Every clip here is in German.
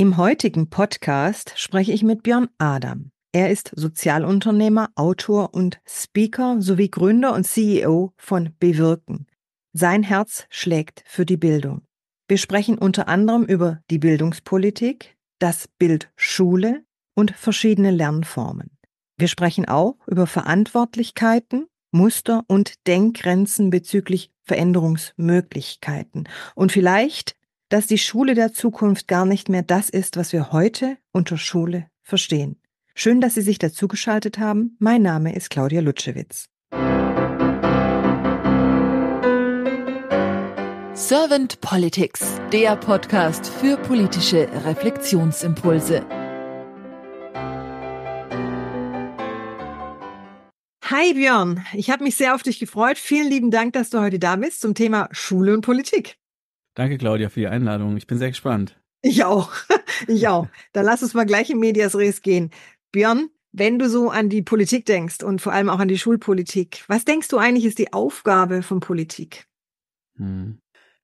Im heutigen Podcast spreche ich mit Björn Adam. Er ist Sozialunternehmer, Autor und Speaker sowie Gründer und CEO von Bewirken. Sein Herz schlägt für die Bildung. Wir sprechen unter anderem über die Bildungspolitik, das Bild Schule und verschiedene Lernformen. Wir sprechen auch über Verantwortlichkeiten, Muster und Denkgrenzen bezüglich Veränderungsmöglichkeiten und vielleicht dass die Schule der Zukunft gar nicht mehr das ist, was wir heute unter Schule verstehen. Schön, dass Sie sich dazugeschaltet haben. Mein Name ist Claudia Lutschewitz. Servant Politics, der Podcast für politische Reflexionsimpulse. Hi Björn, ich habe mich sehr auf dich gefreut. Vielen lieben Dank, dass du heute da bist zum Thema Schule und Politik. Danke, Claudia, für die Einladung. Ich bin sehr gespannt. Ich auch. Ich auch. Dann lass uns mal gleich in Medias Res gehen. Björn, wenn du so an die Politik denkst und vor allem auch an die Schulpolitik, was denkst du eigentlich ist die Aufgabe von Politik? Hm.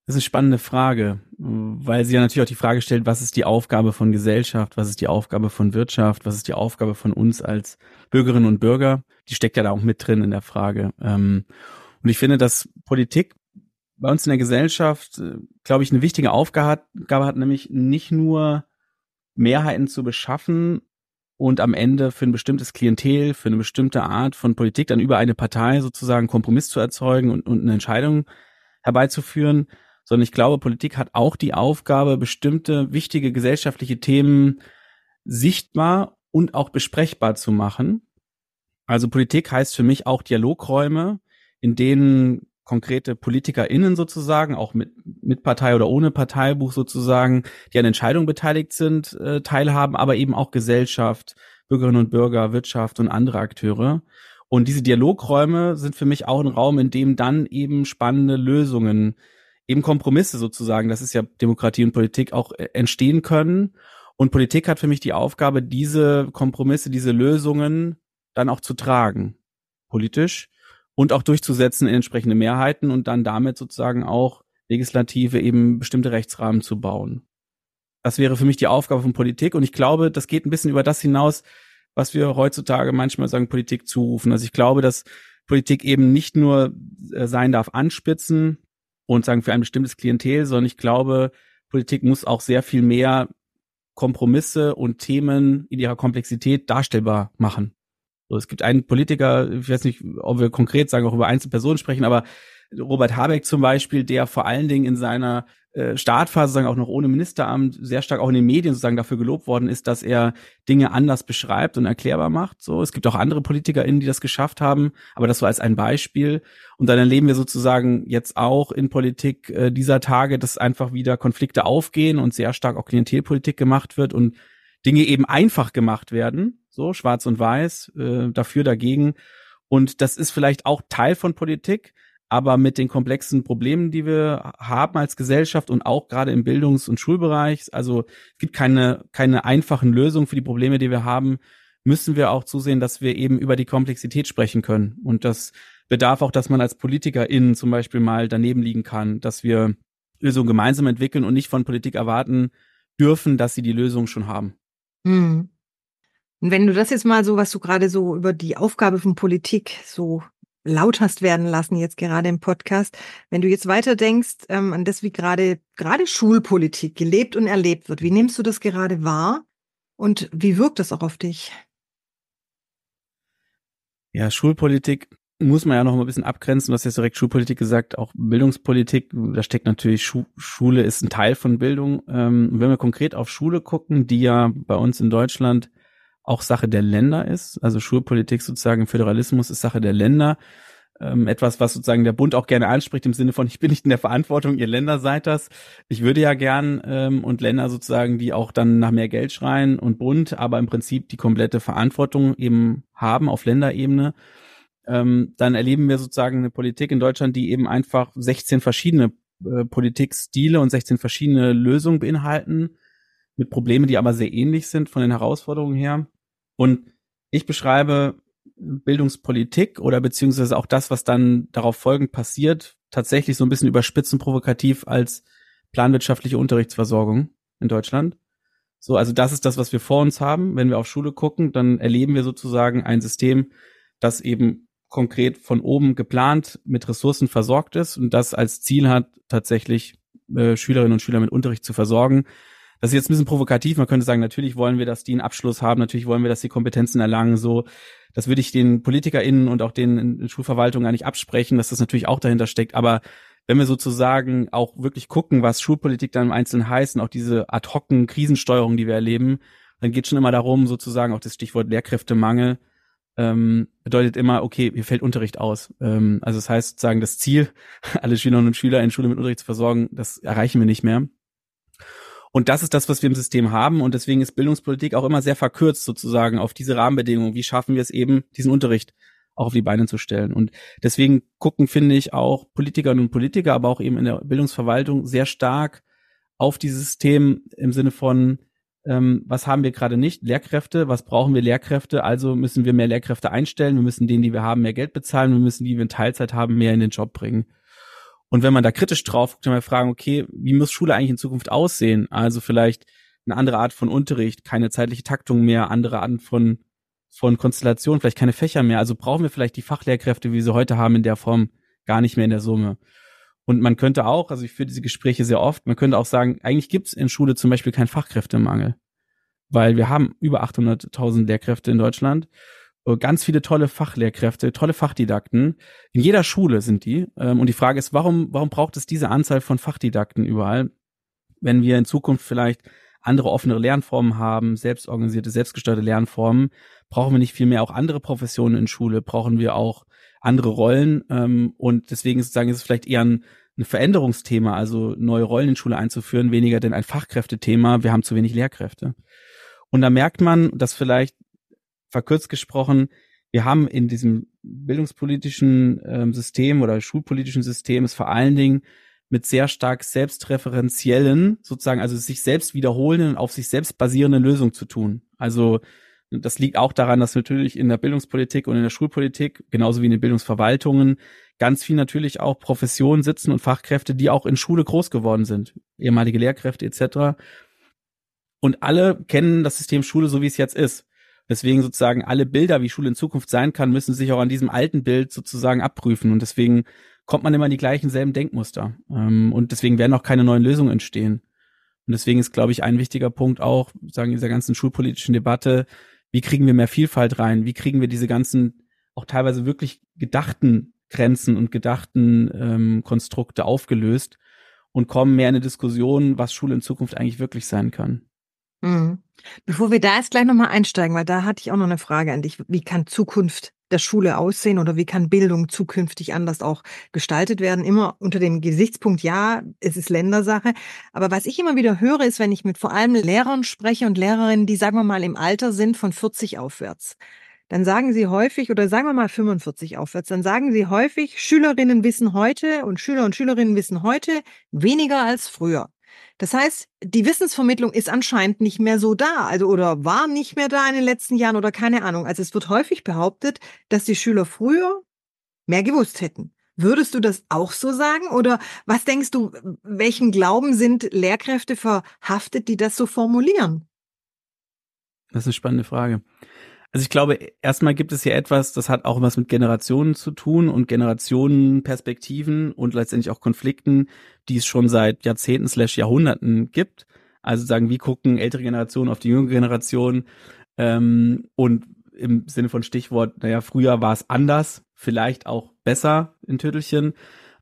Das ist eine spannende Frage, weil sie ja natürlich auch die Frage stellt, was ist die Aufgabe von Gesellschaft, was ist die Aufgabe von Wirtschaft, was ist die Aufgabe von uns als Bürgerinnen und Bürger. Die steckt ja da auch mit drin in der Frage. Ähm, und ich finde, dass Politik bei uns in der Gesellschaft, äh, glaube ich, eine wichtige Aufgabe hat, nämlich nicht nur Mehrheiten zu beschaffen und am Ende für ein bestimmtes Klientel, für eine bestimmte Art von Politik dann über eine Partei sozusagen Kompromiss zu erzeugen und, und eine Entscheidung herbeizuführen, sondern ich glaube, Politik hat auch die Aufgabe, bestimmte wichtige gesellschaftliche Themen sichtbar und auch besprechbar zu machen. Also Politik heißt für mich auch Dialogräume, in denen konkrete PolitikerInnen sozusagen, auch mit, mit Partei oder ohne Parteibuch sozusagen, die an Entscheidungen beteiligt sind, äh, teilhaben, aber eben auch Gesellschaft, Bürgerinnen und Bürger, Wirtschaft und andere Akteure. Und diese Dialogräume sind für mich auch ein Raum, in dem dann eben spannende Lösungen, eben Kompromisse sozusagen, das ist ja Demokratie und Politik, auch äh, entstehen können. Und Politik hat für mich die Aufgabe, diese Kompromisse, diese Lösungen dann auch zu tragen, politisch und auch durchzusetzen in entsprechende Mehrheiten und dann damit sozusagen auch Legislative eben bestimmte Rechtsrahmen zu bauen. Das wäre für mich die Aufgabe von Politik und ich glaube, das geht ein bisschen über das hinaus, was wir heutzutage manchmal sagen, Politik zurufen. Also ich glaube, dass Politik eben nicht nur äh, sein darf anspitzen und sagen für ein bestimmtes Klientel, sondern ich glaube, Politik muss auch sehr viel mehr Kompromisse und Themen in ihrer Komplexität darstellbar machen. So, es gibt einen Politiker, ich weiß nicht, ob wir konkret sagen, auch über Einzelpersonen sprechen, aber Robert Habeck zum Beispiel, der vor allen Dingen in seiner äh, Startphase, sagen auch noch ohne Ministeramt, sehr stark auch in den Medien sozusagen dafür gelobt worden ist, dass er Dinge anders beschreibt und erklärbar macht. So, es gibt auch andere PolitikerInnen, die das geschafft haben, aber das so als ein Beispiel. Und dann erleben wir sozusagen jetzt auch in Politik äh, dieser Tage, dass einfach wieder Konflikte aufgehen und sehr stark auch Klientelpolitik gemacht wird und Dinge eben einfach gemacht werden so schwarz und weiß, äh, dafür, dagegen. Und das ist vielleicht auch Teil von Politik, aber mit den komplexen Problemen, die wir haben als Gesellschaft und auch gerade im Bildungs- und Schulbereich, also es gibt keine, keine einfachen Lösungen für die Probleme, die wir haben, müssen wir auch zusehen, dass wir eben über die Komplexität sprechen können. Und das bedarf auch, dass man als PolitikerInnen zum Beispiel mal daneben liegen kann, dass wir Lösungen gemeinsam entwickeln und nicht von Politik erwarten dürfen, dass sie die Lösung schon haben. Hm. Und wenn du das jetzt mal so, was du gerade so über die Aufgabe von Politik so laut hast werden lassen, jetzt gerade im Podcast, wenn du jetzt weiter denkst ähm, an das, wie gerade gerade Schulpolitik gelebt und erlebt wird, wie nimmst du das gerade wahr und wie wirkt das auch auf dich? Ja, Schulpolitik muss man ja noch mal ein bisschen abgrenzen. Du hast jetzt direkt Schulpolitik gesagt, auch Bildungspolitik. Da steckt natürlich Schu Schule ist ein Teil von Bildung. Ähm, wenn wir konkret auf Schule gucken, die ja bei uns in Deutschland auch Sache der Länder ist. Also Schulpolitik sozusagen, Föderalismus ist Sache der Länder. Ähm, etwas, was sozusagen der Bund auch gerne anspricht im Sinne von, ich bin nicht in der Verantwortung, ihr Länder seid das. Ich würde ja gern ähm, und Länder sozusagen, die auch dann nach mehr Geld schreien und Bund, aber im Prinzip die komplette Verantwortung eben haben auf Länderebene. Ähm, dann erleben wir sozusagen eine Politik in Deutschland, die eben einfach 16 verschiedene äh, Politikstile und 16 verschiedene Lösungen beinhalten, mit Problemen, die aber sehr ähnlich sind von den Herausforderungen her. Und ich beschreibe Bildungspolitik oder beziehungsweise auch das, was dann darauf folgend passiert, tatsächlich so ein bisschen überspitzt und provokativ als planwirtschaftliche Unterrichtsversorgung in Deutschland. So, also das ist das, was wir vor uns haben. Wenn wir auf Schule gucken, dann erleben wir sozusagen ein System, das eben konkret von oben geplant mit Ressourcen versorgt ist und das als Ziel hat, tatsächlich äh, Schülerinnen und Schüler mit Unterricht zu versorgen. Das ist jetzt ein bisschen provokativ. Man könnte sagen, natürlich wollen wir, dass die einen Abschluss haben, natürlich wollen wir, dass sie Kompetenzen erlangen. So, das würde ich den PolitikerInnen und auch den Schulverwaltungen nicht absprechen, dass das natürlich auch dahinter steckt. Aber wenn wir sozusagen auch wirklich gucken, was Schulpolitik dann im Einzelnen heißt und auch diese ad hocen Krisensteuerung, die wir erleben, dann geht schon immer darum, sozusagen auch das Stichwort Lehrkräftemangel, ähm, bedeutet immer, okay, hier fällt Unterricht aus. Ähm, also das heißt sozusagen das Ziel, alle Schülerinnen und Schüler in Schule mit Unterricht zu versorgen, das erreichen wir nicht mehr. Und das ist das, was wir im System haben. Und deswegen ist Bildungspolitik auch immer sehr verkürzt sozusagen auf diese Rahmenbedingungen. Wie schaffen wir es eben, diesen Unterricht auch auf die Beine zu stellen? Und deswegen gucken, finde ich, auch Politikerinnen und Politiker, aber auch eben in der Bildungsverwaltung sehr stark auf dieses System im Sinne von, ähm, was haben wir gerade nicht? Lehrkräfte, was brauchen wir Lehrkräfte? Also müssen wir mehr Lehrkräfte einstellen, wir müssen denen, die wir haben, mehr Geld bezahlen, wir müssen die, wir in Teilzeit haben, mehr in den Job bringen. Und wenn man da kritisch drauf guckt, dann mal fragen, okay, wie muss Schule eigentlich in Zukunft aussehen? Also vielleicht eine andere Art von Unterricht, keine zeitliche Taktung mehr, andere Arten von, von Konstellation, vielleicht keine Fächer mehr. Also brauchen wir vielleicht die Fachlehrkräfte, wie sie heute haben, in der Form gar nicht mehr in der Summe. Und man könnte auch, also ich führe diese Gespräche sehr oft, man könnte auch sagen, eigentlich gibt es in Schule zum Beispiel keinen Fachkräftemangel, weil wir haben über 800.000 Lehrkräfte in Deutschland, ganz viele tolle Fachlehrkräfte, tolle Fachdidakten. In jeder Schule sind die. Ähm, und die Frage ist, warum, warum braucht es diese Anzahl von Fachdidakten überall, wenn wir in Zukunft vielleicht andere offene Lernformen haben, selbstorganisierte, selbstgesteuerte Lernformen, brauchen wir nicht viel mehr auch andere Professionen in Schule, brauchen wir auch andere Rollen ähm, und deswegen sozusagen ist es vielleicht eher ein, ein Veränderungsthema, also neue Rollen in Schule einzuführen, weniger denn ein Fachkräftethema, wir haben zu wenig Lehrkräfte. Und da merkt man, dass vielleicht verkürzt gesprochen, wir haben in diesem bildungspolitischen ähm, System oder schulpolitischen System es vor allen Dingen mit sehr stark selbstreferenziellen, sozusagen, also sich selbst wiederholenden, auf sich selbst basierenden Lösungen zu tun. Also das liegt auch daran, dass natürlich in der Bildungspolitik und in der Schulpolitik, genauso wie in den Bildungsverwaltungen, ganz viel natürlich auch Professionen sitzen und Fachkräfte, die auch in Schule groß geworden sind, ehemalige Lehrkräfte etc. Und alle kennen das System Schule so, wie es jetzt ist. Deswegen sozusagen alle Bilder, wie Schule in Zukunft sein kann, müssen sich auch an diesem alten Bild sozusagen abprüfen. Und deswegen kommt man immer in die gleichen selben Denkmuster. Ähm, und deswegen werden auch keine neuen Lösungen entstehen. Und deswegen ist, glaube ich, ein wichtiger Punkt auch, sagen, in dieser ganzen schulpolitischen Debatte, wie kriegen wir mehr Vielfalt rein? Wie kriegen wir diese ganzen auch teilweise wirklich gedachten Grenzen und gedachten ähm, Konstrukte aufgelöst und kommen mehr in eine Diskussion, was Schule in Zukunft eigentlich wirklich sein kann. Mhm. Bevor wir da jetzt gleich nochmal einsteigen, weil da hatte ich auch noch eine Frage an dich. Wie kann Zukunft der Schule aussehen oder wie kann Bildung zukünftig anders auch gestaltet werden? Immer unter dem Gesichtspunkt, ja, es ist Ländersache. Aber was ich immer wieder höre, ist, wenn ich mit vor allem Lehrern spreche und Lehrerinnen, die, sagen wir mal, im Alter sind von 40 aufwärts, dann sagen sie häufig, oder sagen wir mal 45 aufwärts, dann sagen sie häufig, Schülerinnen wissen heute und Schüler und Schülerinnen wissen heute weniger als früher. Das heißt, die Wissensvermittlung ist anscheinend nicht mehr so da, also oder war nicht mehr da in den letzten Jahren oder keine Ahnung. Also es wird häufig behauptet, dass die Schüler früher mehr gewusst hätten. Würdest du das auch so sagen? Oder was denkst du, welchen Glauben sind Lehrkräfte verhaftet, die das so formulieren? Das ist eine spannende Frage. Also ich glaube, erstmal gibt es hier etwas, das hat auch was mit Generationen zu tun und Generationenperspektiven und letztendlich auch Konflikten, die es schon seit Jahrzehnten slash Jahrhunderten gibt. Also sagen, wie gucken ältere Generationen auf die jüngere Generation ähm, und im Sinne von Stichwort, naja, früher war es anders, vielleicht auch besser in Tüttelchen.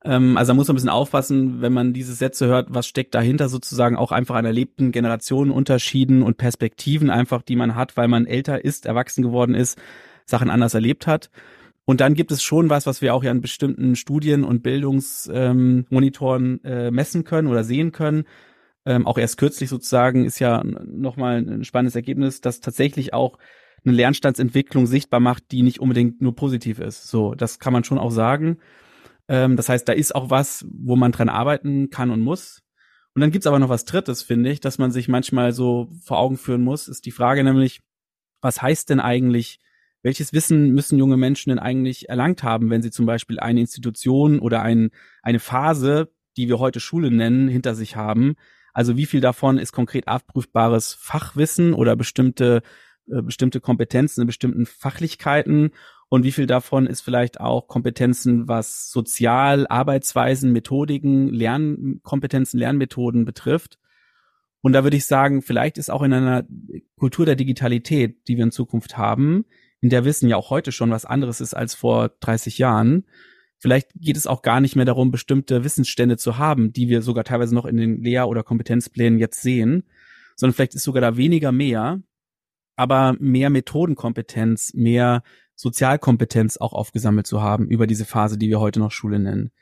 Ähm, also da muss man ein bisschen aufpassen, wenn man diese Sätze hört, was steckt dahinter sozusagen auch einfach an erlebten Generationenunterschieden und Perspektiven einfach, die man hat, weil man älter ist, erwachsen geworden ist, Sachen anders erlebt hat. Und dann gibt es schon was, was wir auch ja in bestimmten Studien und Bildungsmonitoren ähm, äh, messen können oder sehen können. Ähm, auch erst kürzlich sozusagen ist ja nochmal ein spannendes Ergebnis, dass tatsächlich auch eine Lernstandsentwicklung sichtbar macht, die nicht unbedingt nur positiv ist. So, das kann man schon auch sagen. Ähm, das heißt, da ist auch was, wo man dran arbeiten kann und muss. Und dann gibt's aber noch was Drittes, finde ich, dass man sich manchmal so vor Augen führen muss, ist die Frage nämlich, was heißt denn eigentlich, welches Wissen müssen junge Menschen denn eigentlich erlangt haben, wenn sie zum Beispiel eine Institution oder ein, eine Phase, die wir heute Schule nennen, hinter sich haben, Also wie viel davon ist konkret abprüfbares Fachwissen oder bestimmte, äh, bestimmte Kompetenzen in bestimmten Fachlichkeiten und wie viel davon ist vielleicht auch Kompetenzen, was Sozial, Arbeitsweisen, Methodiken, Lernkompetenzen, Lernmethoden betrifft. Und da würde ich sagen, vielleicht ist auch in einer Kultur der Digitalität, die wir in Zukunft haben, in der Wissen ja auch heute schon was anderes ist als vor 30 Jahren, vielleicht geht es auch gar nicht mehr darum, bestimmte Wissensstände zu haben, die wir sogar teilweise noch in den Lehr- oder Kompetenzplänen jetzt sehen, sondern vielleicht ist sogar da weniger mehr, aber mehr Methodenkompetenz, mehr Sozialkompetenz auch aufgesammelt zu haben über diese Phase, die wir heute noch Schule nennen.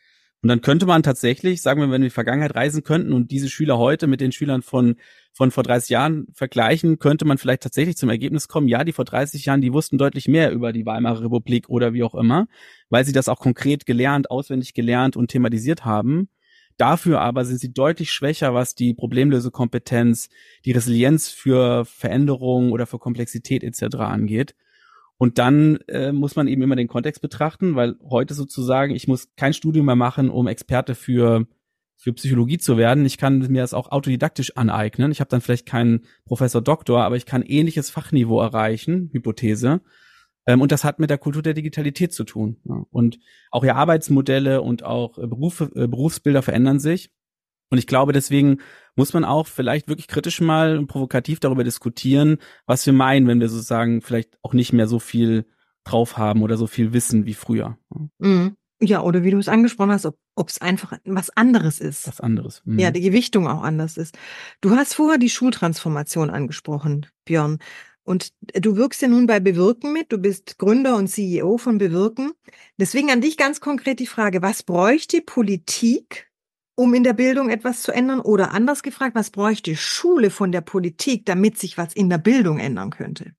Und dann könnte man tatsächlich, sagen wir, wenn wir in die Vergangenheit reisen könnten und diese Schüler heute mit den Schülern von, von vor 30 Jahren vergleichen, könnte man vielleicht tatsächlich zum Ergebnis kommen, ja, die vor 30 Jahren, die wussten deutlich mehr über die Weimarer Republik oder wie auch immer, weil sie das auch konkret gelernt, auswendig gelernt und thematisiert haben. Dafür aber sind sie deutlich schwächer, was die Problemlösekompetenz, die Resilienz für Veränderungen oder für Komplexität etc. angeht. Und dann äh, muss man eben immer den Kontext betrachten, weil heute sozusagen, ich muss kein Studium mehr machen, um Experte für, für Psychologie zu werden. Ich kann mir das auch autodidaktisch aneignen. Ich habe dann vielleicht keinen Professor Doktor, aber ich kann ähnliches Fachniveau erreichen, Hypothese. Ähm, und das hat mit der Kultur der Digitalität zu tun. Und auch ja Arbeitsmodelle und auch äh, Berufe, äh, Berufsbilder verändern sich. Und ich glaube, deswegen muss man auch vielleicht wirklich kritisch mal provokativ darüber diskutieren, was wir meinen, wenn wir sozusagen vielleicht auch nicht mehr so viel drauf haben oder so viel wissen wie früher. Mhm. Ja, oder wie du es angesprochen hast, ob es einfach was anderes ist. Was anderes. Mhm. Ja, die Gewichtung auch anders ist. Du hast vorher die Schultransformation angesprochen, Björn. Und du wirkst ja nun bei Bewirken mit. Du bist Gründer und CEO von Bewirken. Deswegen an dich ganz konkret die Frage, was bräuchte Politik, um in der Bildung etwas zu ändern? Oder anders gefragt, was bräuchte Schule von der Politik, damit sich was in der Bildung ändern könnte?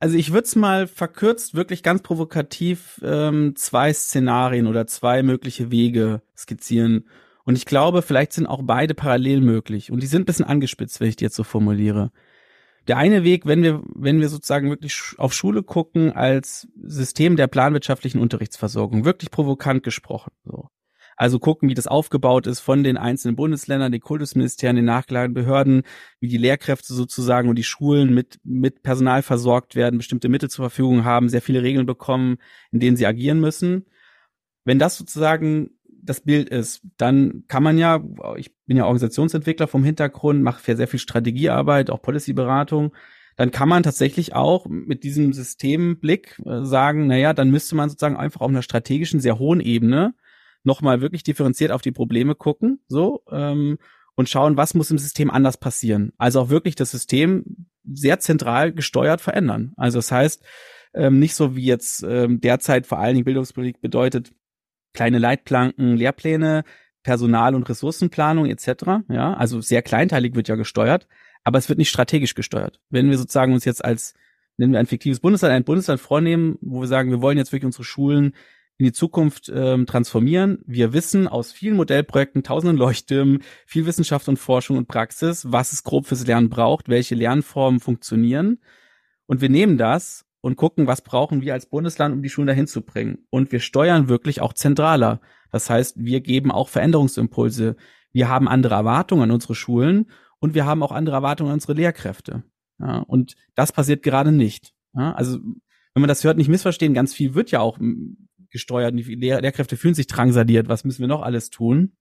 Also ich würde es mal verkürzt, wirklich ganz provokativ ähm, zwei Szenarien oder zwei mögliche Wege skizzieren. Und ich glaube, vielleicht sind auch beide parallel möglich. Und die sind ein bisschen angespitzt, wenn ich die jetzt so formuliere. Der eine Weg, wenn wir, wenn wir sozusagen wirklich auf Schule gucken als System der planwirtschaftlichen Unterrichtsversorgung, wirklich provokant gesprochen, so. Also gucken, wie das aufgebaut ist von den einzelnen Bundesländern, den Kultusministerien, den nachgelagerten Behörden, wie die Lehrkräfte sozusagen und die Schulen mit, mit Personal versorgt werden, bestimmte Mittel zur Verfügung haben, sehr viele Regeln bekommen, in denen sie agieren müssen. Wenn das sozusagen das Bild ist, dann kann man ja, ich bin ja Organisationsentwickler vom Hintergrund, mache sehr viel Strategiearbeit, auch Policyberatung, dann kann man tatsächlich auch mit diesem Systemblick äh, sagen, naja, dann müsste man sozusagen einfach auf einer strategischen, sehr hohen Ebene nochmal wirklich differenziert auf die Probleme gucken, so, ähm, und schauen, was muss im System anders passieren. Also auch wirklich das System sehr zentral gesteuert verändern. Also das heißt, ähm, nicht so wie jetzt ähm, derzeit vor allen Dingen Bildungspolitik bedeutet, kleine Leitplanken, Lehrpläne, Personal- und Ressourcenplanung etc. Ja, also sehr kleinteilig wird ja gesteuert, aber es wird nicht strategisch gesteuert. Wenn wir sozusagen uns jetzt als nennen wir ein fiktives Bundesland, ein Bundesland vornehmen, wo wir sagen, wir wollen jetzt wirklich unsere Schulen in die Zukunft ähm, transformieren. Wir wissen aus vielen Modellprojekten, tausenden Leuchttürmen, viel Wissenschaft und Forschung und Praxis, was es grob fürs Lernen braucht, welche Lernformen funktionieren. Und wir nehmen das und gucken, was brauchen wir als Bundesland, um die Schulen dahin zu bringen. Und wir steuern wirklich auch zentraler. Das heißt, wir geben auch Veränderungsimpulse. Wir haben andere Erwartungen an unsere Schulen und wir haben auch andere Erwartungen an unsere Lehrkräfte. Ja, und das passiert gerade nicht. Ja, also wenn man das hört, nicht missverstehen, ganz viel wird ja auch gesteuert, die Lehr Lehrkräfte fühlen sich drangsaliert, was müssen wir noch alles tun?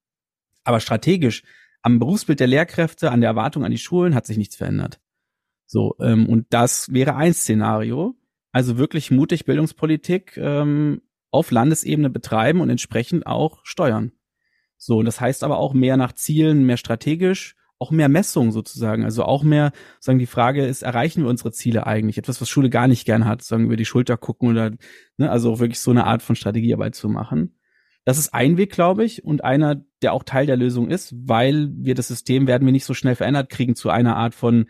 Aber strategisch, am Berufsbild der Lehrkräfte, an der Erwartung an die Schulen hat sich nichts verändert. So, ähm, und das wäre ein Szenario. Also wirklich mutig Bildungspolitik ähm, auf Landesebene betreiben und entsprechend auch steuern. So, und das heißt aber auch mehr nach Zielen, mehr strategisch auch mehr Messung sozusagen. Also auch mehr, sagen die Frage ist, erreichen wir unsere Ziele eigentlich? Etwas, was Schule gar nicht gern hat, sagen über die Schulter gucken oder, ne, also wirklich so eine Art von Strategiearbeit zu machen. Das ist ein Weg, glaube ich, und einer, der auch Teil der Lösung ist, weil wir das System werden wir nicht so schnell verändert kriegen zu einer Art von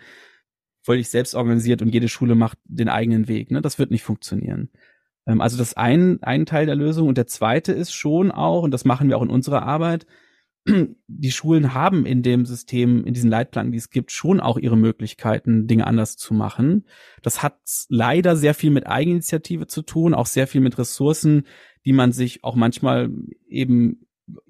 völlig selbst organisiert und jede Schule macht den eigenen Weg. Ne? Das wird nicht funktionieren. Ähm, also das ein, ein Teil der Lösung und der zweite ist schon auch, und das machen wir auch in unserer Arbeit, die Schulen haben in dem System, in diesen Leitplänen, die es gibt, schon auch ihre Möglichkeiten, Dinge anders zu machen. Das hat leider sehr viel mit Eigeninitiative zu tun, auch sehr viel mit Ressourcen, die man sich auch manchmal eben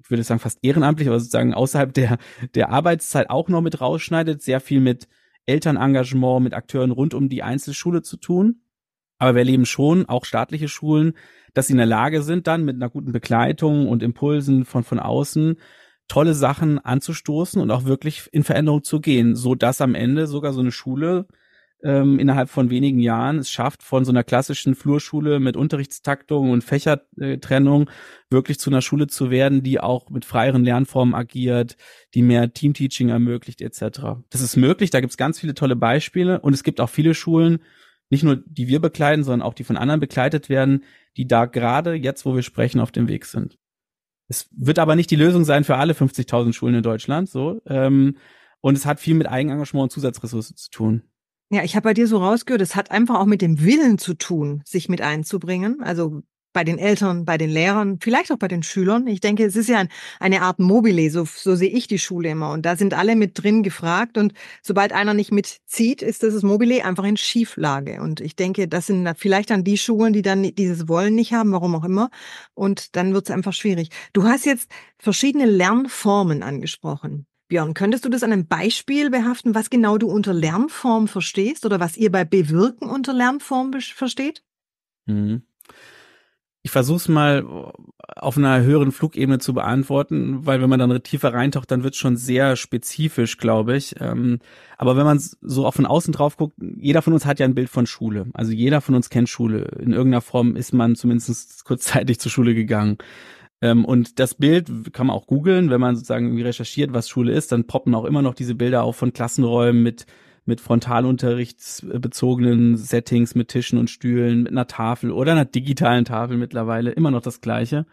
ich würde sagen fast ehrenamtlich, aber sozusagen außerhalb der, der Arbeitszeit auch noch mit rausschneidet, sehr viel mit Elternengagement, mit Akteuren rund um die Einzelschule zu tun. Aber wir erleben schon, auch staatliche Schulen, dass sie in der Lage sind, dann mit einer guten Begleitung und Impulsen von, von außen tolle Sachen anzustoßen und auch wirklich in Veränderung zu gehen, so dass am Ende sogar so eine Schule ähm, innerhalb von wenigen Jahren es schafft, von so einer klassischen Flurschule mit Unterrichtstaktung und Fächertrennung wirklich zu einer Schule zu werden, die auch mit freieren Lernformen agiert, die mehr Teamteaching ermöglicht etc. Das ist möglich, da gibt es ganz viele tolle Beispiele und es gibt auch viele Schulen, nicht nur die wir begleiten, sondern auch die von anderen begleitet werden, die da gerade jetzt, wo wir sprechen, auf dem Weg sind. Es wird aber nicht die Lösung sein für alle 50.000 Schulen in Deutschland, so. Ähm, und es hat viel mit Eigenengagement und Zusatzressourcen zu tun. Ja, ich habe bei dir so rausgehört, es hat einfach auch mit dem Willen zu tun, sich mit einzubringen. Also bei den Eltern, bei den Lehrern, vielleicht auch bei den Schülern. Ich denke, es ist ja ein, eine Art Mobile, so, so sehe ich die Schule immer. Und da sind alle mit drin gefragt. Und sobald einer nicht mitzieht, ist das Mobile einfach in Schieflage. Und ich denke, das sind vielleicht dann die Schulen, die dann dieses Wollen nicht haben, warum auch immer. Und dann wird es einfach schwierig. Du hast jetzt verschiedene Lernformen angesprochen. Björn, könntest du das an einem Beispiel behaften, was genau du unter Lernform verstehst oder was ihr bei Bewirken unter Lernform versteht? Mhm. Ich versuche es mal auf einer höheren Flugebene zu beantworten, weil wenn man dann tiefer reintaucht, dann wird es schon sehr spezifisch, glaube ich. Ähm, aber wenn man so auch von außen drauf guckt, jeder von uns hat ja ein Bild von Schule. Also jeder von uns kennt Schule. In irgendeiner Form ist man zumindest kurzzeitig zur Schule gegangen. Ähm, und das Bild kann man auch googeln, wenn man sozusagen recherchiert, was Schule ist, dann poppen auch immer noch diese Bilder auf von Klassenräumen mit mit frontalunterrichtsbezogenen Settings, mit Tischen und Stühlen, mit einer Tafel oder einer digitalen Tafel mittlerweile, immer noch das Gleiche.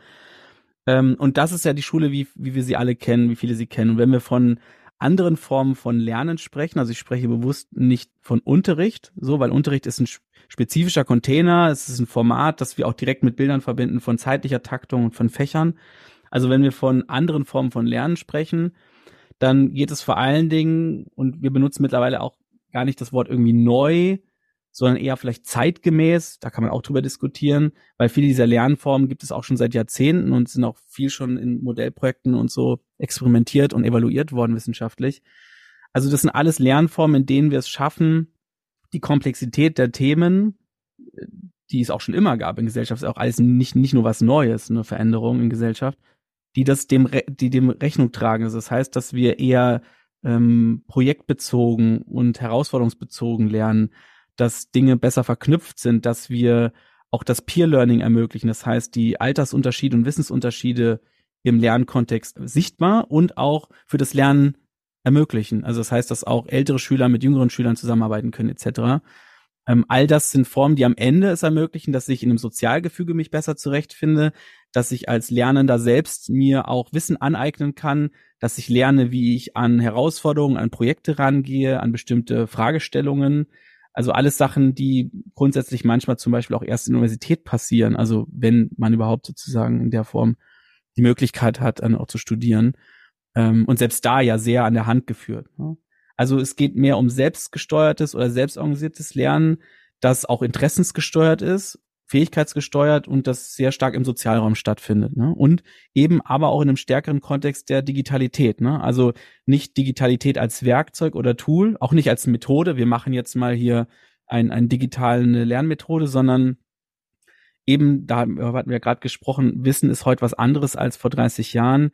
Ähm, und das ist ja die Schule, wie, wie wir sie alle kennen, wie viele sie kennen. Und wenn wir von anderen Formen von Lernen sprechen, also ich spreche bewusst nicht von Unterricht, so, weil Unterricht ist ein spezifischer Container, es ist ein Format, das wir auch direkt mit Bildern verbinden von zeitlicher Taktung und von Fächern. Also wenn wir von anderen Formen von Lernen sprechen, dann geht es vor allen Dingen, und wir benutzen mittlerweile auch gar nicht das Wort irgendwie neu, sondern eher vielleicht zeitgemäß, da kann man auch drüber diskutieren, weil viele dieser Lernformen gibt es auch schon seit Jahrzehnten und sind auch viel schon in Modellprojekten und so experimentiert und evaluiert worden wissenschaftlich. Also das sind alles Lernformen, in denen wir es schaffen, die Komplexität der Themen, die es auch schon immer gab in Gesellschaft, ist auch alles nicht, nicht nur was Neues, eine Veränderung in Gesellschaft, die das dem, die dem Rechnung tragen. Also das heißt, dass wir eher ähm, projektbezogen und herausforderungsbezogen lernen, dass Dinge besser verknüpft sind, dass wir auch das Peer Learning ermöglichen. Das heißt, die Altersunterschiede und Wissensunterschiede im Lernkontext sichtbar und auch für das Lernen ermöglichen. Also das heißt, dass auch ältere Schüler mit jüngeren Schülern zusammenarbeiten können etc. Ähm, all das sind Formen, die am Ende es ermöglichen, dass ich in einem Sozialgefüge mich besser zurechtfinde, dass ich als Lernender selbst mir auch Wissen aneignen kann, dass ich lerne, wie ich an Herausforderungen, an Projekte rangehe, an bestimmte Fragestellungen. Also alles Sachen, die grundsätzlich manchmal zum Beispiel auch erst in der Universität passieren. Also wenn man überhaupt sozusagen in der Form die Möglichkeit hat, dann auch zu studieren. Ähm, und selbst da ja sehr an der Hand geführt. Ne? Also es geht mehr um selbstgesteuertes oder selbstorganisiertes Lernen, das auch interessensgesteuert ist, fähigkeitsgesteuert und das sehr stark im Sozialraum stattfindet. Ne? Und eben aber auch in einem stärkeren Kontext der Digitalität. Ne? Also nicht Digitalität als Werkzeug oder Tool, auch nicht als Methode. Wir machen jetzt mal hier ein, ein digitale Lernmethode, sondern eben, da hatten wir gerade gesprochen, Wissen ist heute was anderes als vor 30 Jahren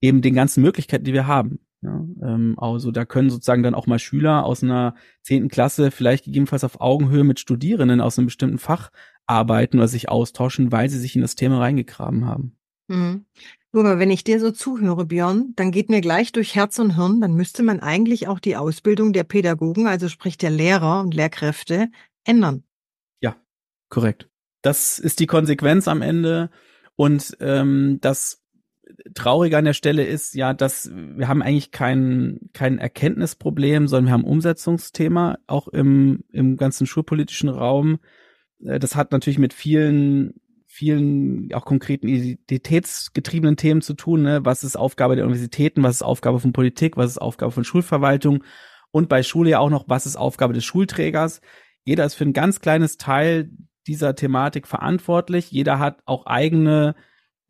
eben den ganzen Möglichkeiten, die wir haben. Ja, ähm, also da können sozusagen dann auch mal Schüler aus einer zehnten Klasse vielleicht gegebenenfalls auf Augenhöhe mit Studierenden aus einem bestimmten Fach arbeiten oder sich austauschen, weil sie sich in das Thema reingegraben haben. Mhm. Aber wenn ich dir so zuhöre, Björn, dann geht mir gleich durch Herz und Hirn, dann müsste man eigentlich auch die Ausbildung der Pädagogen, also sprich der Lehrer und Lehrkräfte, ändern. Ja, korrekt. Das ist die Konsequenz am Ende. Und ähm, das Traurige an der Stelle ist ja, dass wir haben eigentlich kein, kein Erkenntnisproblem, sondern wir haben Umsetzungsthema, auch im, im ganzen schulpolitischen Raum. Äh, das hat natürlich mit vielen, vielen auch konkreten identitätsgetriebenen Themen zu tun. Ne? Was ist Aufgabe der Universitäten, was ist Aufgabe von Politik, was ist Aufgabe von Schulverwaltung und bei Schule ja auch noch, was ist Aufgabe des Schulträgers. Jeder ist für ein ganz kleines Teil dieser Thematik verantwortlich. Jeder hat auch eigene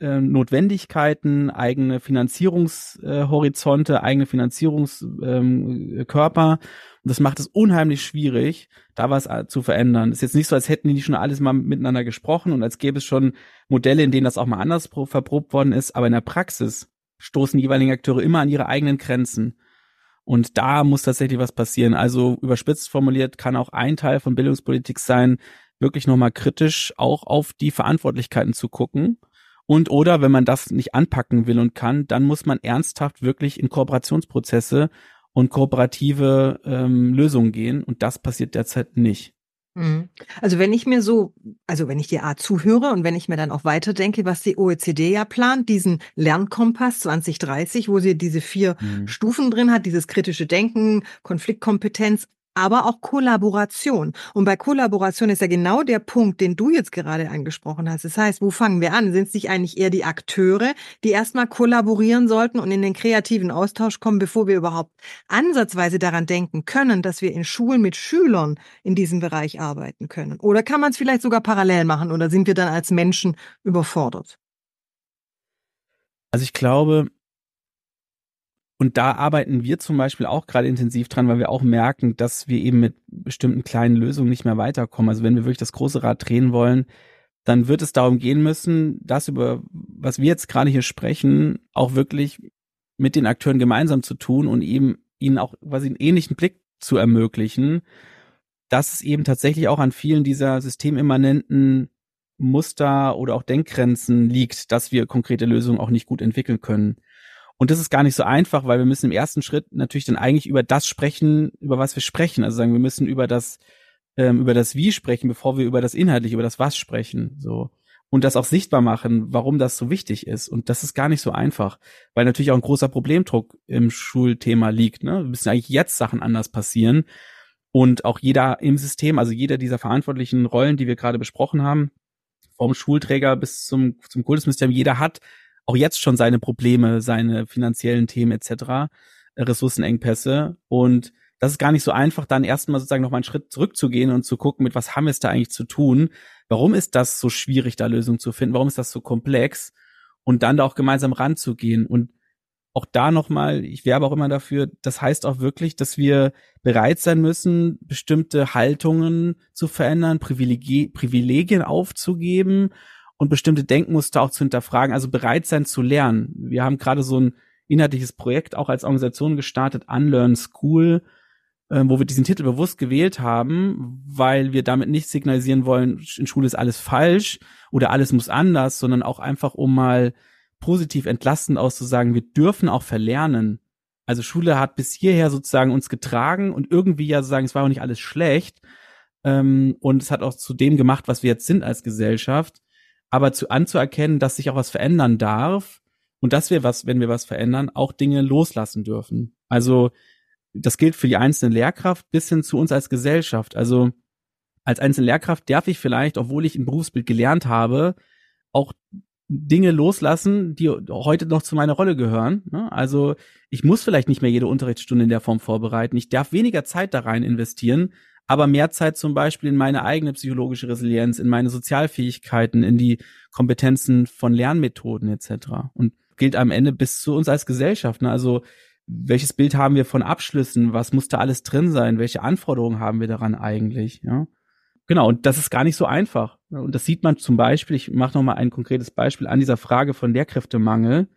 äh, Notwendigkeiten, eigene Finanzierungshorizonte, eigene Finanzierungskörper. Ähm, und das macht es unheimlich schwierig, da was äh, zu verändern. ist jetzt nicht so, als hätten die schon alles mal miteinander gesprochen und als gäbe es schon Modelle, in denen das auch mal anders verprobt worden ist. Aber in der Praxis stoßen die jeweiligen Akteure immer an ihre eigenen Grenzen. Und da muss tatsächlich was passieren. Also überspitzt formuliert kann auch ein Teil von Bildungspolitik sein, wirklich nochmal kritisch auch auf die Verantwortlichkeiten zu gucken. Und oder wenn man das nicht anpacken will und kann, dann muss man ernsthaft wirklich in Kooperationsprozesse und kooperative ähm, Lösungen gehen. Und das passiert derzeit nicht. Mhm. Also wenn ich mir so, also wenn ich dir A zuhöre und wenn ich mir dann auch weiterdenke, was die OECD ja plant, diesen Lernkompass 2030, wo sie diese vier mhm. Stufen drin hat, dieses kritische Denken, Konfliktkompetenz, aber auch Kollaboration. Und bei Kollaboration ist ja genau der Punkt, den du jetzt gerade angesprochen hast. Das heißt, wo fangen wir an? Sind es nicht eigentlich eher die Akteure, die erstmal kollaborieren sollten und in den kreativen Austausch kommen, bevor wir überhaupt ansatzweise daran denken können, dass wir in Schulen mit Schülern in diesem Bereich arbeiten können? Oder kann man es vielleicht sogar parallel machen oder sind wir dann als Menschen überfordert? Also ich glaube, und da arbeiten wir zum Beispiel auch gerade intensiv dran, weil wir auch merken, dass wir eben mit bestimmten kleinen Lösungen nicht mehr weiterkommen. Also wenn wir wirklich das große Rad drehen wollen, dann wird es darum gehen müssen, das über was wir jetzt gerade hier sprechen, auch wirklich mit den Akteuren gemeinsam zu tun und eben ihnen auch quasi einen ähnlichen Blick zu ermöglichen, dass es eben tatsächlich auch an vielen dieser systemimmanenten Muster oder auch Denkgrenzen liegt, dass wir konkrete Lösungen auch nicht gut entwickeln können. Und das ist gar nicht so einfach, weil wir müssen im ersten Schritt natürlich dann eigentlich über das sprechen, über was wir sprechen. Also sagen, wir müssen über das, ähm, über das Wie sprechen, bevor wir über das Inhaltliche, über das Was sprechen. So. Und das auch sichtbar machen, warum das so wichtig ist. Und das ist gar nicht so einfach, weil natürlich auch ein großer Problemdruck im Schulthema liegt. Ne? Wir müssen eigentlich jetzt Sachen anders passieren. Und auch jeder im System, also jeder dieser verantwortlichen Rollen, die wir gerade besprochen haben, vom Schulträger bis zum, zum Kultusministerium, jeder hat auch jetzt schon seine Probleme, seine finanziellen Themen etc., äh, Ressourcenengpässe. Und das ist gar nicht so einfach, dann erstmal sozusagen noch mal einen Schritt zurückzugehen und zu gucken, mit was haben wir es da eigentlich zu tun? Warum ist das so schwierig, da Lösungen zu finden? Warum ist das so komplex? Und dann da auch gemeinsam ranzugehen. Und auch da nochmal, ich werbe auch immer dafür, das heißt auch wirklich, dass wir bereit sein müssen, bestimmte Haltungen zu verändern, Privilegien aufzugeben und bestimmte Denkmuster auch zu hinterfragen, also bereit sein zu lernen. Wir haben gerade so ein inhaltliches Projekt auch als Organisation gestartet, Unlearn School, äh, wo wir diesen Titel bewusst gewählt haben, weil wir damit nicht signalisieren wollen, in Schule ist alles falsch oder alles muss anders, sondern auch einfach, um mal positiv entlastend auszusagen, wir dürfen auch verlernen. Also Schule hat bis hierher sozusagen uns getragen und irgendwie ja sagen, es war auch nicht alles schlecht. Ähm, und es hat auch zu dem gemacht, was wir jetzt sind als Gesellschaft aber zu anzuerkennen, dass sich auch was verändern darf und dass wir was, wenn wir was verändern, auch Dinge loslassen dürfen. Also das gilt für die einzelne Lehrkraft bis hin zu uns als Gesellschaft. Also als einzelne Lehrkraft darf ich vielleicht, obwohl ich ein Berufsbild gelernt habe, auch Dinge loslassen, die heute noch zu meiner Rolle gehören. Ne? Also ich muss vielleicht nicht mehr jede Unterrichtsstunde in der Form vorbereiten. Ich darf weniger Zeit da rein investieren, aber mehr Zeit zum Beispiel in meine eigene psychologische Resilienz, in meine Sozialfähigkeiten, in die Kompetenzen von Lernmethoden etc. Und gilt am Ende bis zu uns als Gesellschaft. Ne? Also welches Bild haben wir von Abschlüssen? Was muss da alles drin sein? Welche Anforderungen haben wir daran eigentlich? Ja? Genau, und das ist gar nicht so einfach. Und das sieht man zum Beispiel, ich mache nochmal ein konkretes Beispiel an dieser Frage von Lehrkräftemangel,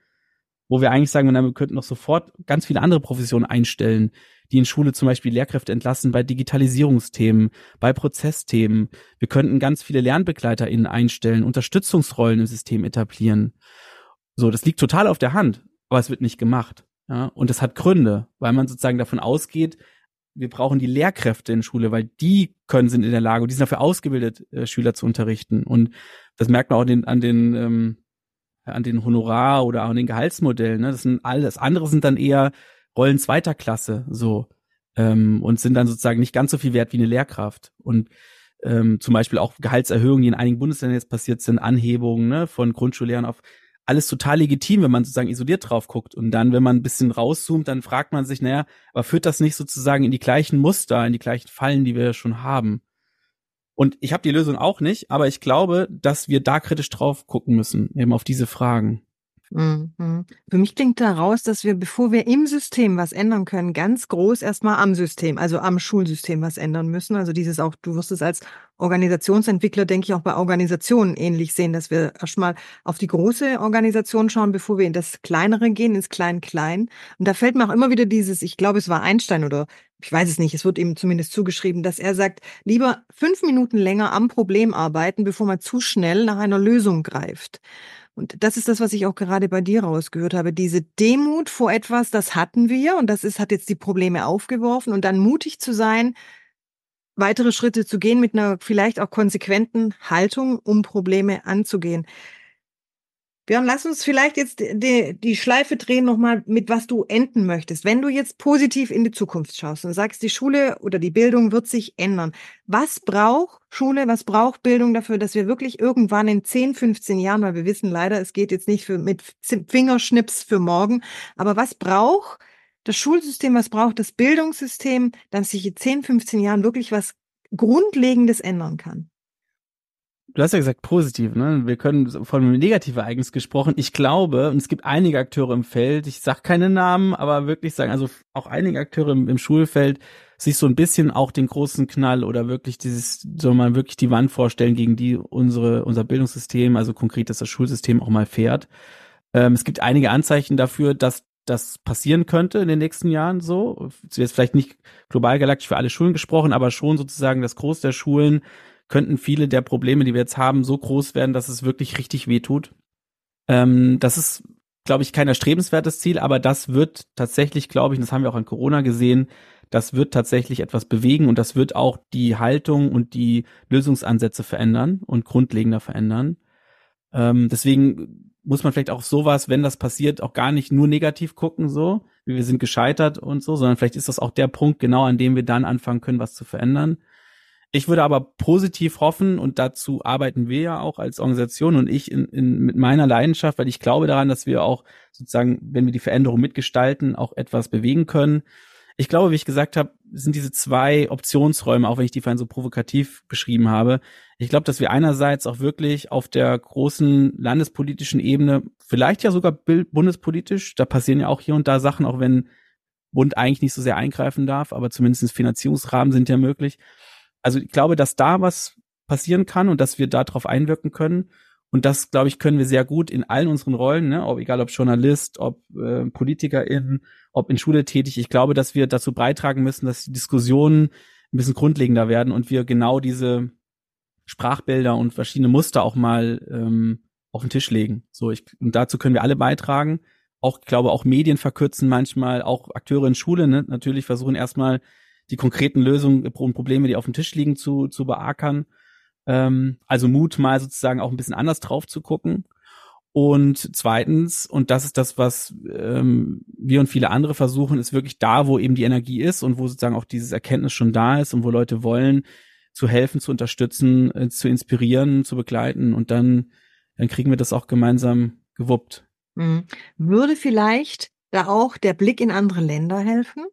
wo wir eigentlich sagen, wir könnten noch sofort ganz viele andere Professionen einstellen, die in Schule zum Beispiel Lehrkräfte entlassen bei Digitalisierungsthemen, bei Prozessthemen. Wir könnten ganz viele LernbegleiterInnen einstellen, Unterstützungsrollen im System etablieren. So, das liegt total auf der Hand, aber es wird nicht gemacht. Ja, und das hat Gründe, weil man sozusagen davon ausgeht, wir brauchen die Lehrkräfte in Schule, weil die können sind in der Lage und die sind dafür ausgebildet, äh, Schüler zu unterrichten. Und das merkt man auch den, an den ähm, an den Honorar oder an den Gehaltsmodellen. Ne? Das sind alles andere sind dann eher Rollen zweiter Klasse so ähm, und sind dann sozusagen nicht ganz so viel wert wie eine Lehrkraft. Und ähm, zum Beispiel auch Gehaltserhöhungen, die in einigen Bundesländern jetzt passiert sind, Anhebungen ne, von Grundschullehrern auf alles total legitim, wenn man sozusagen isoliert drauf guckt. Und dann, wenn man ein bisschen rauszoomt, dann fragt man sich, naja, aber führt das nicht sozusagen in die gleichen Muster, in die gleichen Fallen, die wir schon haben? Und ich habe die Lösung auch nicht, aber ich glaube, dass wir da kritisch drauf gucken müssen, eben auf diese Fragen. Mhm. Für mich klingt daraus, dass wir, bevor wir im System was ändern können, ganz groß erstmal am System, also am Schulsystem was ändern müssen. Also dieses auch, du wirst es als Organisationsentwickler, denke ich, auch bei Organisationen ähnlich sehen, dass wir erstmal auf die große Organisation schauen, bevor wir in das Kleinere gehen, ins Klein-Klein. Und da fällt mir auch immer wieder dieses, ich glaube, es war Einstein oder ich weiß es nicht, es wird ihm zumindest zugeschrieben, dass er sagt, lieber fünf Minuten länger am Problem arbeiten, bevor man zu schnell nach einer Lösung greift. Und das ist das, was ich auch gerade bei dir rausgehört habe. Diese Demut vor etwas, das hatten wir und das ist, hat jetzt die Probleme aufgeworfen und dann mutig zu sein, weitere Schritte zu gehen mit einer vielleicht auch konsequenten Haltung, um Probleme anzugehen. Björn, lass uns vielleicht jetzt die, die Schleife drehen nochmal mit was du enden möchtest. Wenn du jetzt positiv in die Zukunft schaust und sagst, die Schule oder die Bildung wird sich ändern. Was braucht Schule, was braucht Bildung dafür, dass wir wirklich irgendwann in 10, 15 Jahren, weil wir wissen leider, es geht jetzt nicht für, mit Fingerschnips für morgen, aber was braucht das Schulsystem, was braucht das Bildungssystem, dass sich in 10, 15 Jahren wirklich was Grundlegendes ändern kann? Du hast ja gesagt positiv, ne? Wir können von einem negativen Ereignis gesprochen. Ich glaube, und es gibt einige Akteure im Feld, ich sag keine Namen, aber wirklich sagen, also auch einige Akteure im, im Schulfeld sich so ein bisschen auch den großen Knall oder wirklich dieses, soll man wirklich die Wand vorstellen, gegen die unsere, unser Bildungssystem, also konkret, dass das Schulsystem auch mal fährt. Ähm, es gibt einige Anzeichen dafür, dass das passieren könnte in den nächsten Jahren so. Jetzt vielleicht nicht global galaktisch für alle Schulen gesprochen, aber schon sozusagen das Groß der Schulen könnten viele der Probleme, die wir jetzt haben, so groß werden, dass es wirklich richtig wehtut. Ähm, das ist, glaube ich, kein erstrebenswertes Ziel, aber das wird tatsächlich, glaube ich, und das haben wir auch an Corona gesehen, das wird tatsächlich etwas bewegen und das wird auch die Haltung und die Lösungsansätze verändern und grundlegender verändern. Ähm, deswegen muss man vielleicht auch sowas, wenn das passiert, auch gar nicht nur negativ gucken, so, wie wir sind gescheitert und so, sondern vielleicht ist das auch der Punkt, genau an dem wir dann anfangen können, was zu verändern. Ich würde aber positiv hoffen, und dazu arbeiten wir ja auch als Organisation und ich in, in, mit meiner Leidenschaft, weil ich glaube daran, dass wir auch sozusagen, wenn wir die Veränderung mitgestalten, auch etwas bewegen können. Ich glaube, wie ich gesagt habe, sind diese zwei Optionsräume, auch wenn ich die vorhin so provokativ beschrieben habe. Ich glaube, dass wir einerseits auch wirklich auf der großen landespolitischen Ebene, vielleicht ja sogar bundespolitisch, da passieren ja auch hier und da Sachen, auch wenn Bund eigentlich nicht so sehr eingreifen darf, aber zumindest Finanzierungsrahmen sind ja möglich also ich glaube, dass da was passieren kann und dass wir darauf einwirken können. Und das, glaube ich, können wir sehr gut in allen unseren Rollen, ne? ob, egal ob Journalist, ob äh, PolitikerInnen, ob in Schule tätig. Ich glaube, dass wir dazu beitragen müssen, dass die Diskussionen ein bisschen grundlegender werden und wir genau diese Sprachbilder und verschiedene Muster auch mal ähm, auf den Tisch legen. So, ich, und dazu können wir alle beitragen. Auch, ich glaube, auch Medien verkürzen manchmal, auch Akteure in Schule, ne? natürlich versuchen erstmal die konkreten Lösungen und Probleme, die auf dem Tisch liegen, zu, zu beackern. Ähm, also Mut, mal sozusagen auch ein bisschen anders drauf zu gucken. Und zweitens, und das ist das, was ähm, wir und viele andere versuchen, ist wirklich da, wo eben die Energie ist und wo sozusagen auch dieses Erkenntnis schon da ist und wo Leute wollen, zu helfen, zu unterstützen, äh, zu inspirieren, zu begleiten und dann, dann kriegen wir das auch gemeinsam gewuppt. Mhm. Würde vielleicht da auch der Blick in andere Länder helfen?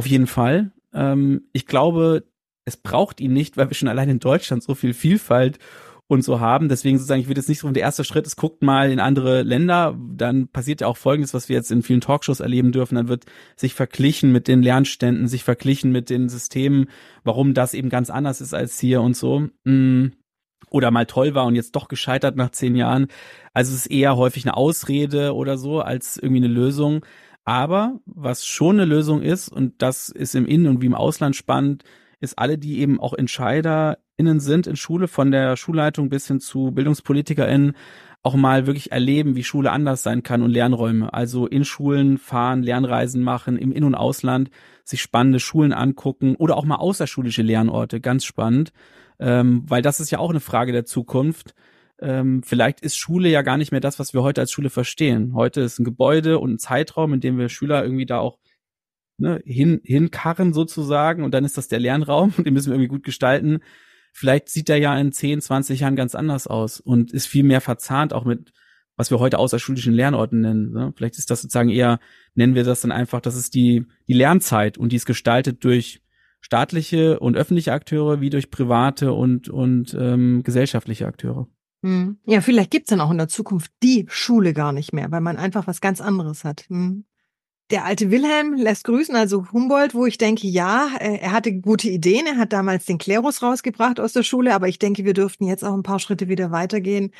Auf jeden Fall. Ähm, ich glaube, es braucht ihn nicht, weil wir schon allein in Deutschland so viel Vielfalt und so haben. Deswegen sozusagen, ich würde jetzt nicht so, der erste Schritt ist, guckt mal in andere Länder. Dann passiert ja auch Folgendes, was wir jetzt in vielen Talkshows erleben dürfen. Dann wird sich verglichen mit den Lernständen, sich verglichen mit den Systemen, warum das eben ganz anders ist als hier und so. Mm. Oder mal toll war und jetzt doch gescheitert nach zehn Jahren. Also es ist eher häufig eine Ausrede oder so als irgendwie eine Lösung. Aber was schon eine Lösung ist, und das ist im Innen- und wie im Ausland spannend, ist alle, die eben auch EntscheiderInnen sind in Schule, von der Schulleitung bis hin zu BildungspolitikerInnen, auch mal wirklich erleben, wie Schule anders sein kann und Lernräume. Also in Schulen fahren, Lernreisen machen, im In- und Ausland, sich spannende Schulen angucken oder auch mal außerschulische Lernorte, ganz spannend. Ähm, weil das ist ja auch eine Frage der Zukunft ähm, vielleicht ist Schule ja gar nicht mehr das, was wir heute als Schule verstehen. Heute ist ein Gebäude und ein Zeitraum, in dem wir Schüler irgendwie da auch ne, hin, hinkarren sozusagen und dann ist das der Lernraum und den müssen wir irgendwie gut gestalten. Vielleicht sieht der ja in 10, 20 Jahren ganz anders aus und ist viel mehr verzahnt auch mit, was wir heute außerschulischen Lernorten nennen. Ne? Vielleicht ist das sozusagen eher, nennen wir das dann einfach, das ist die, die Lernzeit und die ist gestaltet durch staatliche und öffentliche Akteure wie durch private und, und ähm, gesellschaftliche Akteure. Hm. Ja, vielleicht gibt's dann auch in der Zukunft die Schule gar nicht mehr, weil man einfach was ganz anderes hat. Hm. Der alte Wilhelm lässt grüßen, also Humboldt, wo ich denke, ja, äh, er hatte gute Ideen. Er hat damals den Klerus rausgebracht aus der Schule, aber ich denke, wir dürften jetzt auch ein paar Schritte wieder weitergehen.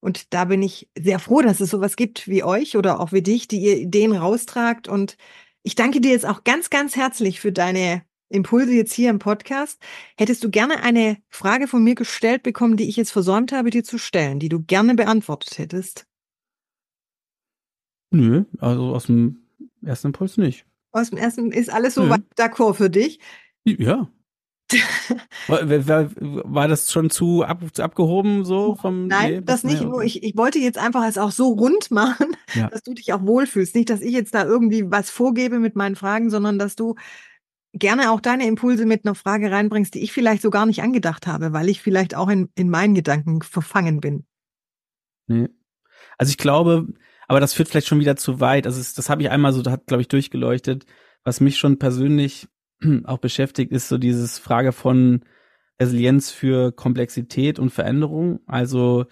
Und da bin ich sehr froh, dass es sowas gibt wie euch oder auch wie dich, die ihr Ideen raustragt. Und ich danke dir jetzt auch ganz, ganz herzlich für deine Impulse jetzt hier im Podcast. Hättest du gerne eine Frage von mir gestellt bekommen, die ich jetzt versäumt habe, dir zu stellen, die du gerne beantwortet hättest? Nö, also aus dem ersten Impuls nicht. Aus dem ersten ist alles so d'accord für dich? Ja. war, war, war, das schon zu, ab, abgehoben so vom Nein, nee, das nicht. Nee, okay. ich, ich wollte jetzt einfach es auch so rund machen, ja. dass du dich auch wohlfühlst. Nicht, dass ich jetzt da irgendwie was vorgebe mit meinen Fragen, sondern dass du gerne auch deine Impulse mit einer Frage reinbringst, die ich vielleicht so gar nicht angedacht habe, weil ich vielleicht auch in, in meinen Gedanken verfangen bin. Nee. Also ich glaube, aber das führt vielleicht schon wieder zu weit. Also das, das habe ich einmal so, da hat glaube ich durchgeleuchtet. Was mich schon persönlich auch beschäftigt, ist so dieses Frage von Resilienz für Komplexität und Veränderung. Also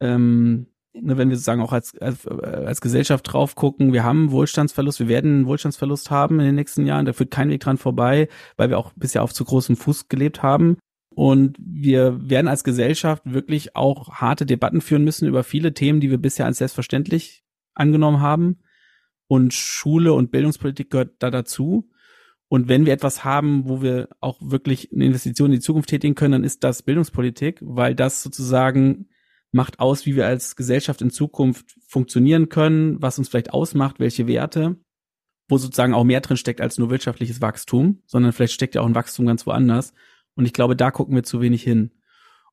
ähm, wenn wir sozusagen auch als, als, als Gesellschaft drauf gucken, wir haben Wohlstandsverlust, wir werden einen Wohlstandsverlust haben in den nächsten Jahren, da führt kein Weg dran vorbei, weil wir auch bisher auf zu großem Fuß gelebt haben. Und wir werden als Gesellschaft wirklich auch harte Debatten führen müssen über viele Themen, die wir bisher als selbstverständlich angenommen haben. Und Schule und Bildungspolitik gehört da dazu. Und wenn wir etwas haben, wo wir auch wirklich eine Investition in die Zukunft tätigen können, dann ist das Bildungspolitik, weil das sozusagen macht aus, wie wir als Gesellschaft in Zukunft funktionieren können, was uns vielleicht ausmacht, welche Werte, wo sozusagen auch mehr drin steckt als nur wirtschaftliches Wachstum, sondern vielleicht steckt ja auch ein Wachstum ganz woanders. Und ich glaube, da gucken wir zu wenig hin.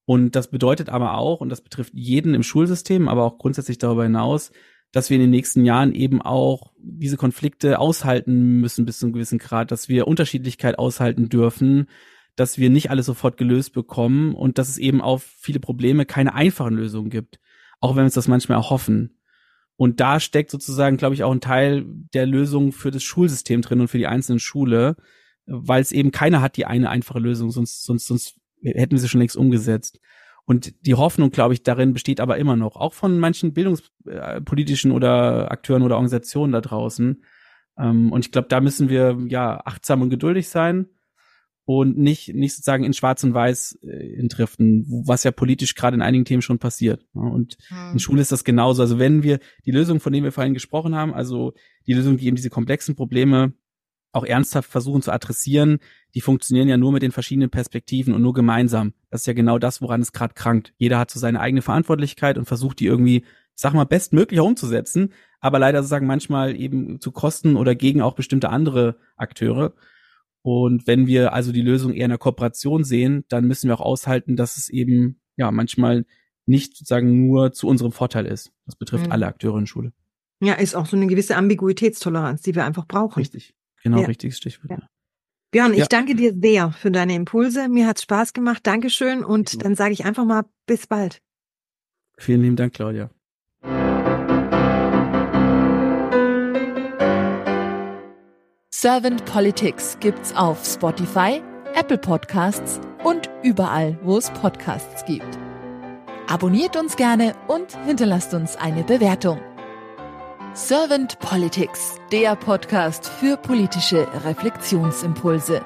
Und das bedeutet aber auch, und das betrifft jeden im Schulsystem, aber auch grundsätzlich darüber hinaus, dass wir in den nächsten Jahren eben auch diese Konflikte aushalten müssen bis zu einem gewissen Grad, dass wir Unterschiedlichkeit aushalten dürfen, dass wir nicht alles sofort gelöst bekommen und dass es eben auf viele Probleme keine einfachen Lösungen gibt, auch wenn wir uns das manchmal erhoffen. Und da steckt sozusagen, glaube ich, auch ein Teil der Lösung für das Schulsystem drin und für die einzelnen Schule, weil es eben keiner hat die eine einfache Lösung, sonst, sonst, sonst hätten wir sie schon längst umgesetzt. Und die Hoffnung, glaube ich, darin besteht aber immer noch, auch von manchen bildungspolitischen oder Akteuren oder Organisationen da draußen. Ähm, und ich glaube, da müssen wir ja achtsam und geduldig sein und nicht, nicht sozusagen in Schwarz und Weiß äh, driften, was ja politisch gerade in einigen Themen schon passiert. Und mhm. in Schule ist das genauso. Also wenn wir die Lösung, von denen wir vorhin gesprochen haben, also die Lösung, die eben diese komplexen Probleme auch ernsthaft versuchen zu adressieren, die funktionieren ja nur mit den verschiedenen Perspektiven und nur gemeinsam. Das ist ja genau das, woran es gerade krankt. Jeder hat so seine eigene Verantwortlichkeit und versucht die irgendwie, sag mal, bestmöglich umzusetzen, aber leider sozusagen manchmal eben zu Kosten oder gegen auch bestimmte andere Akteure. Und wenn wir also die Lösung eher in der Kooperation sehen, dann müssen wir auch aushalten, dass es eben ja manchmal nicht sozusagen nur zu unserem Vorteil ist. Das betrifft mhm. alle Akteure in Schule. Ja, ist auch so eine gewisse Ambiguitätstoleranz, die wir einfach brauchen. Richtig. Genau, ja. richtiges Stichwort. Ja. Björn, ich ja. danke dir sehr für deine Impulse. Mir hat's Spaß gemacht. Dankeschön. Und dann sage ich einfach mal bis bald. Vielen lieben Dank, Claudia. Servant Politics gibt's auf Spotify, Apple Podcasts und überall, wo es Podcasts gibt. Abonniert uns gerne und hinterlasst uns eine Bewertung. Servant Politics, der Podcast für politische Reflexionsimpulse.